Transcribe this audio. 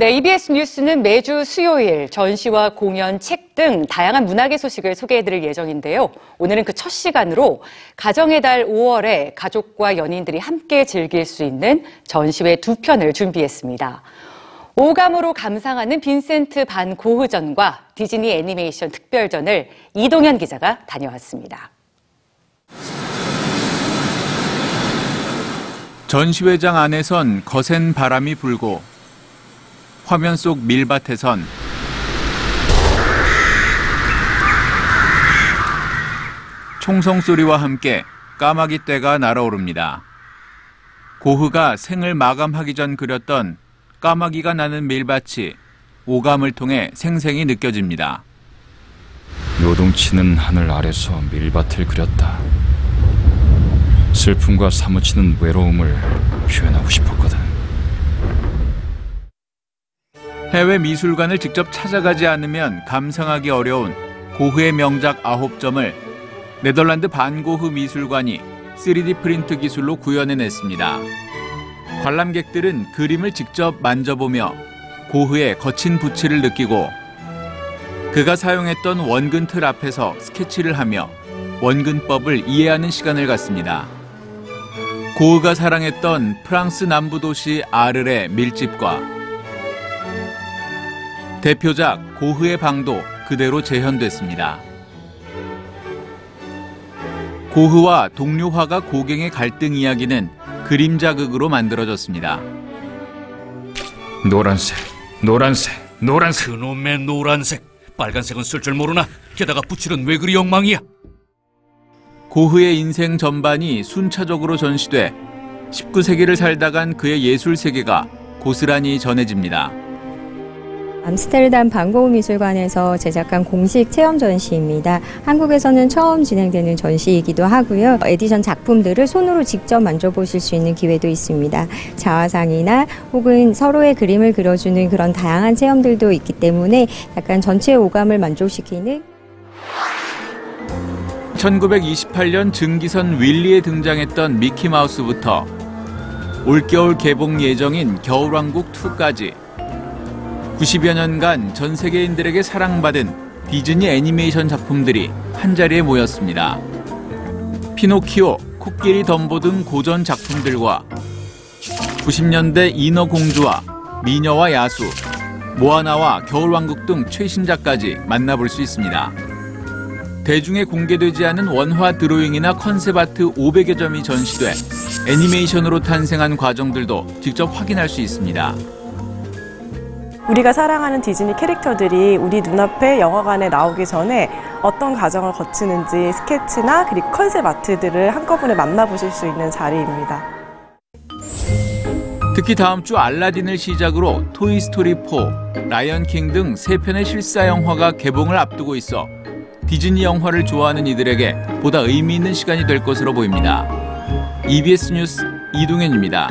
네, EBS 뉴스는 매주 수요일 전시와 공연, 책 등 다양한 문학의 소식을 소개해드릴 예정인데요. 오늘은 그 첫 시간으로 가정의 달 5월에 가족과 연인들이 함께 즐길 수 있는 전시회 두 편을 준비했습니다. 오감으로 감상하는 빈센트 반 고흐전과 디즈니 애니메이션 특별전을 이동현 기자가 다녀왔습니다. 전시회장 안에선 거센 바람이 불고 화면 속 밀밭에선 총성 소리와 함께 까마귀 떼가 날아오릅니다. 고흐가 생을 마감하기 전 그렸던 까마귀가 나는 밀밭이 오감을 통해 생생히 느껴집니다. 요동치는 하늘 아래서 밀밭을 그렸다. 슬픔과 사무치는 외로움을 표현하고 싶었거 해외 미술관을 직접 찾아가지 않으면 감상하기 어려운 고흐의 명작 아홉 점을 네덜란드 반고흐 미술관이 3D 프린트 기술로 구현해냈습니다. 관람객들은 그림을 직접 만져보며 고흐의 거친 붓질을 느끼고 그가 사용했던 원근 틀 앞에서 스케치를 하며 원근법을 이해하는 시간을 갖습니다. 고흐가 사랑했던 프랑스 남부 도시 아르의 밀집과 대표작 고흐의 방도 그대로 재현됐습니다. 고흐와 동료 화가 고갱의 갈등 이야기는 그림 자극으로 만들어졌습니다. 노란색, 노란색, 노란색. 그놈의 노란색, 빨간색은 쓸 줄 모르나? 게다가 붓칠은 왜 그리 엉망이야? 고흐의 인생 전반이 순차적으로 전시돼 19세기를 살다간 그의 예술 세계가 고스란히 전해집니다. 암스테르담 반고흐 미술관에서 제작한 공식 체험 전시입니다. 한국에서는 처음 진행되는 전시이기도 하고요. 에디션 작품들을 손으로 직접 만져보실 수 있는 기회도 있습니다. 자화상이나 혹은 서로의 그림을 그려주는 그런 다양한 체험들도 있기 때문에 약간 전체 오감을 만족시키는 1928년 증기선 윌리에 등장했던 미키마우스부터 올겨울 개봉 예정인 겨울왕국 2까지 90여 년간 전 세계인들에게 사랑받은 디즈니 애니메이션 작품들이 한자리에 모였습니다. 피노키오, 코끼리 덤보 등 고전 작품들과 90년대 인어 공주와 미녀와 야수, 모아나와 겨울왕국 등 최신작까지 만나볼 수 있습니다. 대중에 공개되지 않은 원화 드로잉이나 컨셉 아트 500여 점이 전시돼 애니메이션으로 탄생한 과정들도 직접 확인할 수 있습니다. 우리가 사랑하는 디즈니 캐릭터들이 우리 눈앞에 영화관에 나오기 전에 어떤 과정을 거치는지 스케치나 그리고 컨셉 아트들을 한꺼번에 만나보실 수 있는 자리입니다. 특히 다음 주 알라딘을 시작으로 토이스토리 4, 라이언킹 등 세 편의 실사 영화가 개봉을 앞두고 있어 디즈니 영화를 좋아하는 이들에게 보다 의미 있는 시간이 될 것으로 보입니다. EBS 뉴스 이동현입니다.